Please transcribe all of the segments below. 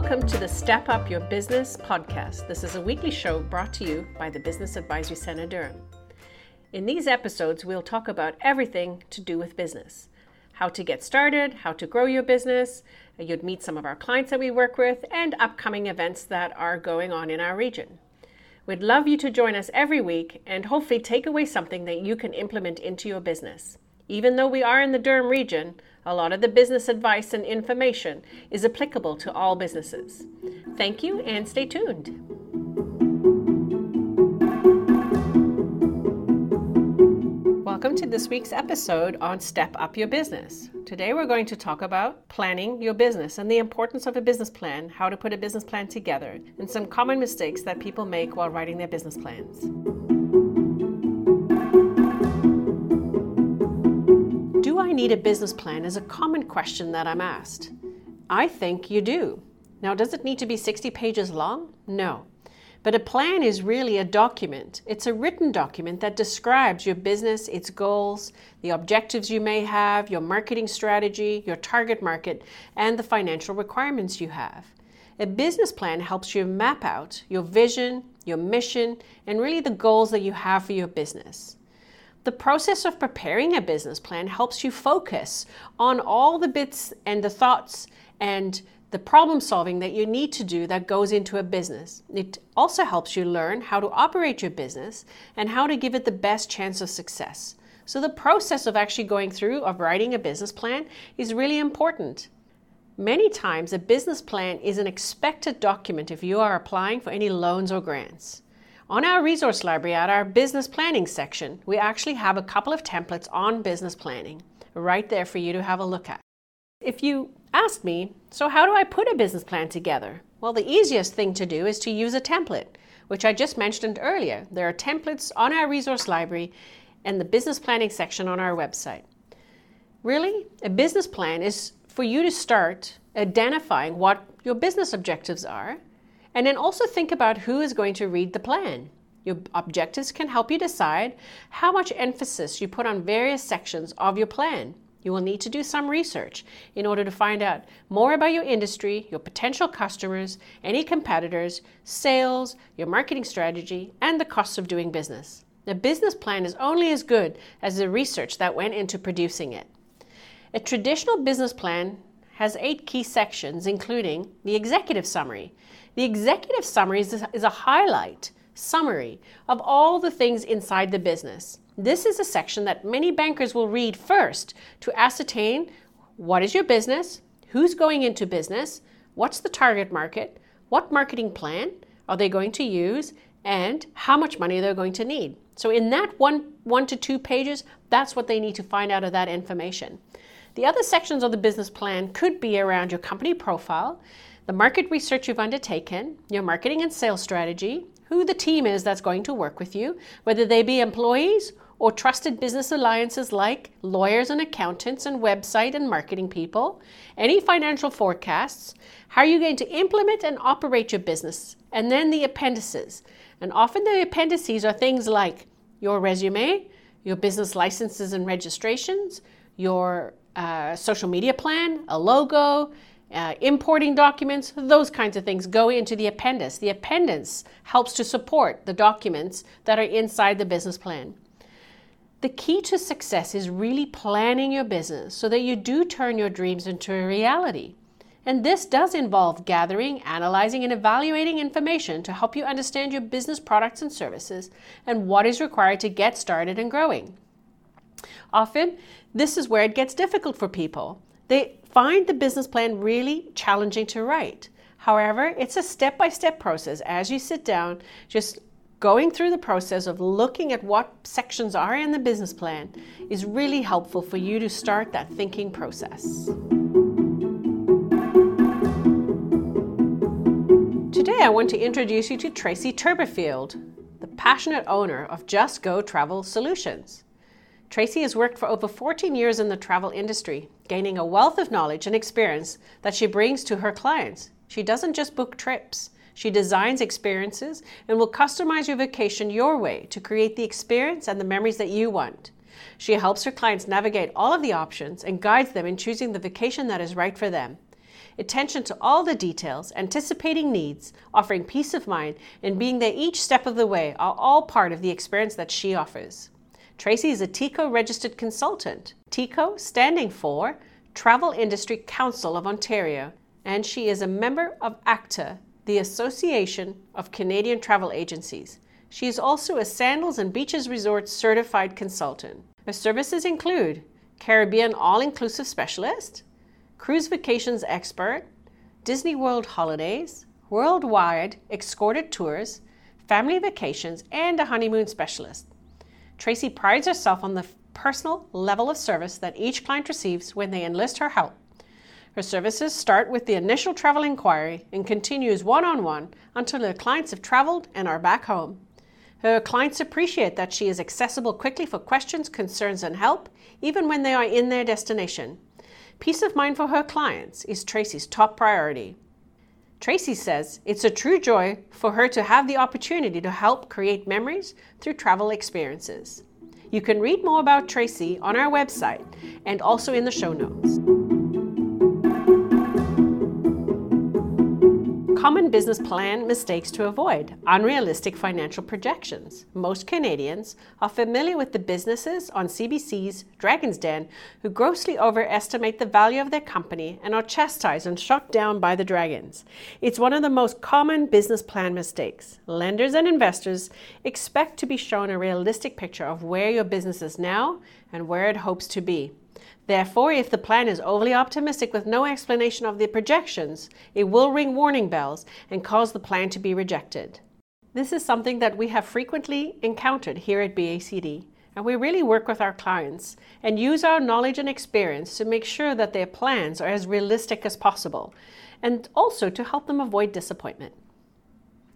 Welcome to the Step Up Your Business podcast. This is a weekly show brought to you by the Business Advisory Center Durham. In these episodes, we'll talk about everything to do with business how to get started, how to grow your business. You'd meet some of our clients that we work with, and upcoming events that are going on in our region. We'd love you to join us every week and hopefully take away something that you can implement into your business. Even though we are in the Durham region, a lot of the business advice and information is applicable to all businesses. Thank you and stay tuned. Welcome to this week's episode on Step Up Your Business. Today we're going to talk about planning your business and the importance of a business plan, how to put a business plan together, and some common mistakes that people make while writing their business plans. Need a business plan is a common question that I'm asked. I think you do. Now, does it need to be 60 pages long? No. But a plan is really a document. It's a written document that describes your business, its goals, the objectives you may have, your marketing strategy, your target market, and the financial requirements you have. A business plan helps you map out your vision, your mission, and really the goals that you have for your business. The process of preparing a business plan helps you focus on all the bits and the thoughts and the problem solving that you need to do that goes into a business. It also helps you learn how to operate your business and how to give it the best chance of success. So the process of actually going through of writing a business plan is really important. Many times a business plan is an expected document if you are applying for any loans or grants. On our resource library at our business planning section, we actually have a couple of templates on business planning right there for you to have a look at. If you ask me, so how do I put a business plan together? Well, the easiest thing to do is to use a template, which I just mentioned earlier. There are templates on our resource library and the business planning section on our website. Really, a business plan is for you to start identifying what your business objectives are and then also think about who is going to read the plan. Your objectives can help you decide how much emphasis you put on various sections of your plan. You will need to do some research in order to find out more about your industry, your potential customers, any competitors, sales, your marketing strategy, and the costs of doing business. A business plan is only as good as the research that went into producing it. A traditional business plan has eight key sections, including the executive summary. The executive summary is a highlight summary of all the things inside the business. This is a section that many bankers will read first to ascertain what is your business, who's going into business, what's the target market, what marketing plan are they going to use, and how much money they're going to need. So, in that one, one to two pages, that's what they need to find out of that information. The other sections of the business plan could be around your company profile, the market research you've undertaken, your marketing and sales strategy, who the team is that's going to work with you, whether they be employees or trusted business alliances like lawyers and accountants and website and marketing people, any financial forecasts, how are you going to implement and operate your business, and then the appendices. And often the appendices are things like your resume, your business licenses and registrations, your uh, social media plan, a logo, uh, importing documents, those kinds of things go into the appendix. The appendix helps to support the documents that are inside the business plan. The key to success is really planning your business so that you do turn your dreams into a reality. And this does involve gathering, analyzing, and evaluating information to help you understand your business products and services and what is required to get started and growing. Often, this is where it gets difficult for people. They find the business plan really challenging to write. However, it's a step by step process as you sit down, just going through the process of looking at what sections are in the business plan is really helpful for you to start that thinking process. Today, I want to introduce you to Tracy Turberfield, the passionate owner of Just Go Travel Solutions. Tracy has worked for over 14 years in the travel industry, gaining a wealth of knowledge and experience that she brings to her clients. She doesn't just book trips, she designs experiences and will customize your vacation your way to create the experience and the memories that you want. She helps her clients navigate all of the options and guides them in choosing the vacation that is right for them. attention to all the details, anticipating needs, offering peace of mind, and being there each step of the way are all part of the experience that she offers. Tracy is a TICO registered consultant, TICO standing for Travel Industry Council of Ontario, and she is a member of ACTA, the Association of Canadian Travel Agencies. She is also a Sandals and Beaches Resort certified consultant. Her services include Caribbean all inclusive specialist, cruise vacations expert, Disney World holidays, worldwide escorted tours, family vacations, and a honeymoon specialist. Tracy prides herself on the personal level of service that each client receives when they enlist her help. Her services start with the initial travel inquiry and continues one-on-one until her clients have traveled and are back home. Her clients appreciate that she is accessible quickly for questions, concerns, and help, even when they are in their destination. Peace of mind for her clients is Tracy's top priority. Tracy says it's a true joy for her to have the opportunity to help create memories through travel experiences. You can read more about Tracy on our website and also in the show notes. Common business plan mistakes to avoid unrealistic financial projections. Most Canadians are familiar with the businesses on CBC's Dragon's Den who grossly overestimate the value of their company and are chastised and shot down by the dragons. It's one of the most common business plan mistakes. Lenders and investors expect to be shown a realistic picture of where your business is now and where it hopes to be. Therefore, if the plan is overly optimistic with no explanation of the projections, it will ring warning bells and cause the plan to be rejected. This is something that we have frequently encountered here at BACD, and we really work with our clients and use our knowledge and experience to make sure that their plans are as realistic as possible, and also to help them avoid disappointment.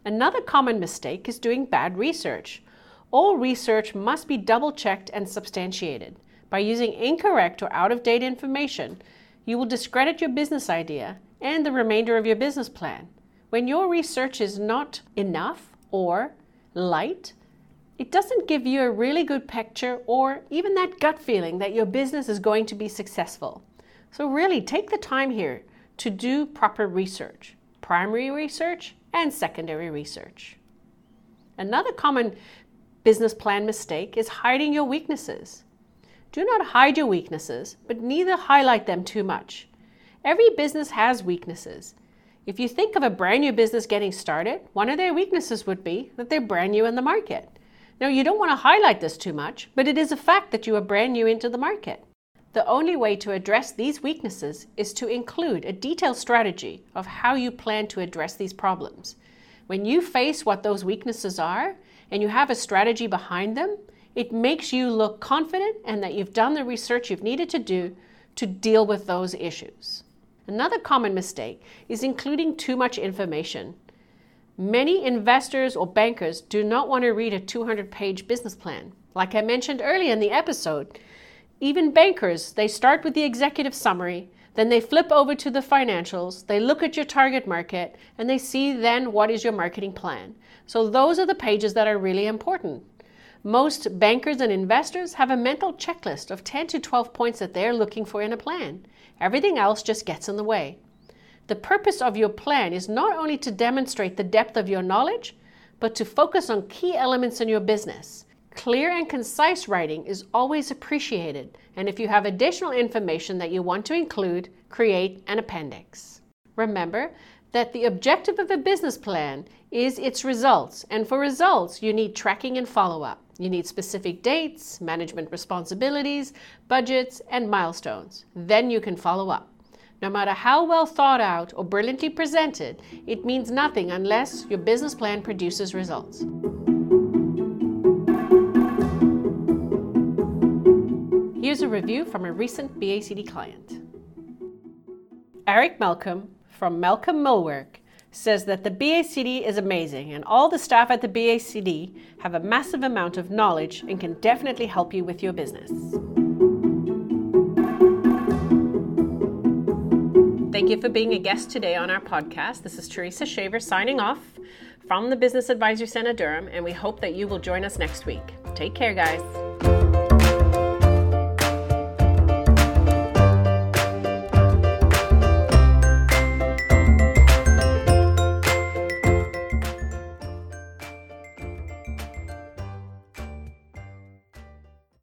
Another common mistake is doing bad research. All research must be double checked and substantiated. By using incorrect or out of date information, you will discredit your business idea and the remainder of your business plan. When your research is not enough or light, it doesn't give you a really good picture or even that gut feeling that your business is going to be successful. So, really take the time here to do proper research primary research and secondary research. Another common business plan mistake is hiding your weaknesses. Do not hide your weaknesses, but neither highlight them too much. Every business has weaknesses. If you think of a brand new business getting started, one of their weaknesses would be that they're brand new in the market. Now, you don't want to highlight this too much, but it is a fact that you are brand new into the market. The only way to address these weaknesses is to include a detailed strategy of how you plan to address these problems. When you face what those weaknesses are and you have a strategy behind them, it makes you look confident and that you've done the research you've needed to do to deal with those issues. Another common mistake is including too much information. Many investors or bankers do not want to read a 200 page business plan. Like I mentioned earlier in the episode, even bankers, they start with the executive summary, then they flip over to the financials, they look at your target market, and they see then what is your marketing plan. So those are the pages that are really important. Most bankers and investors have a mental checklist of 10 to 12 points that they're looking for in a plan. Everything else just gets in the way. The purpose of your plan is not only to demonstrate the depth of your knowledge, but to focus on key elements in your business. Clear and concise writing is always appreciated, and if you have additional information that you want to include, create an appendix. Remember that the objective of a business plan is its results, and for results, you need tracking and follow up. You need specific dates, management responsibilities, budgets, and milestones. Then you can follow up. No matter how well thought out or brilliantly presented, it means nothing unless your business plan produces results. Here's a review from a recent BACD client. Eric Malcolm from Malcolm Millwork says that the BACD is amazing and all the staff at the BACD have a massive amount of knowledge and can definitely help you with your business. Thank you for being a guest today on our podcast. This is Teresa Shaver signing off from the Business Advisory Center Durham, and we hope that you will join us next week. Take care, guys.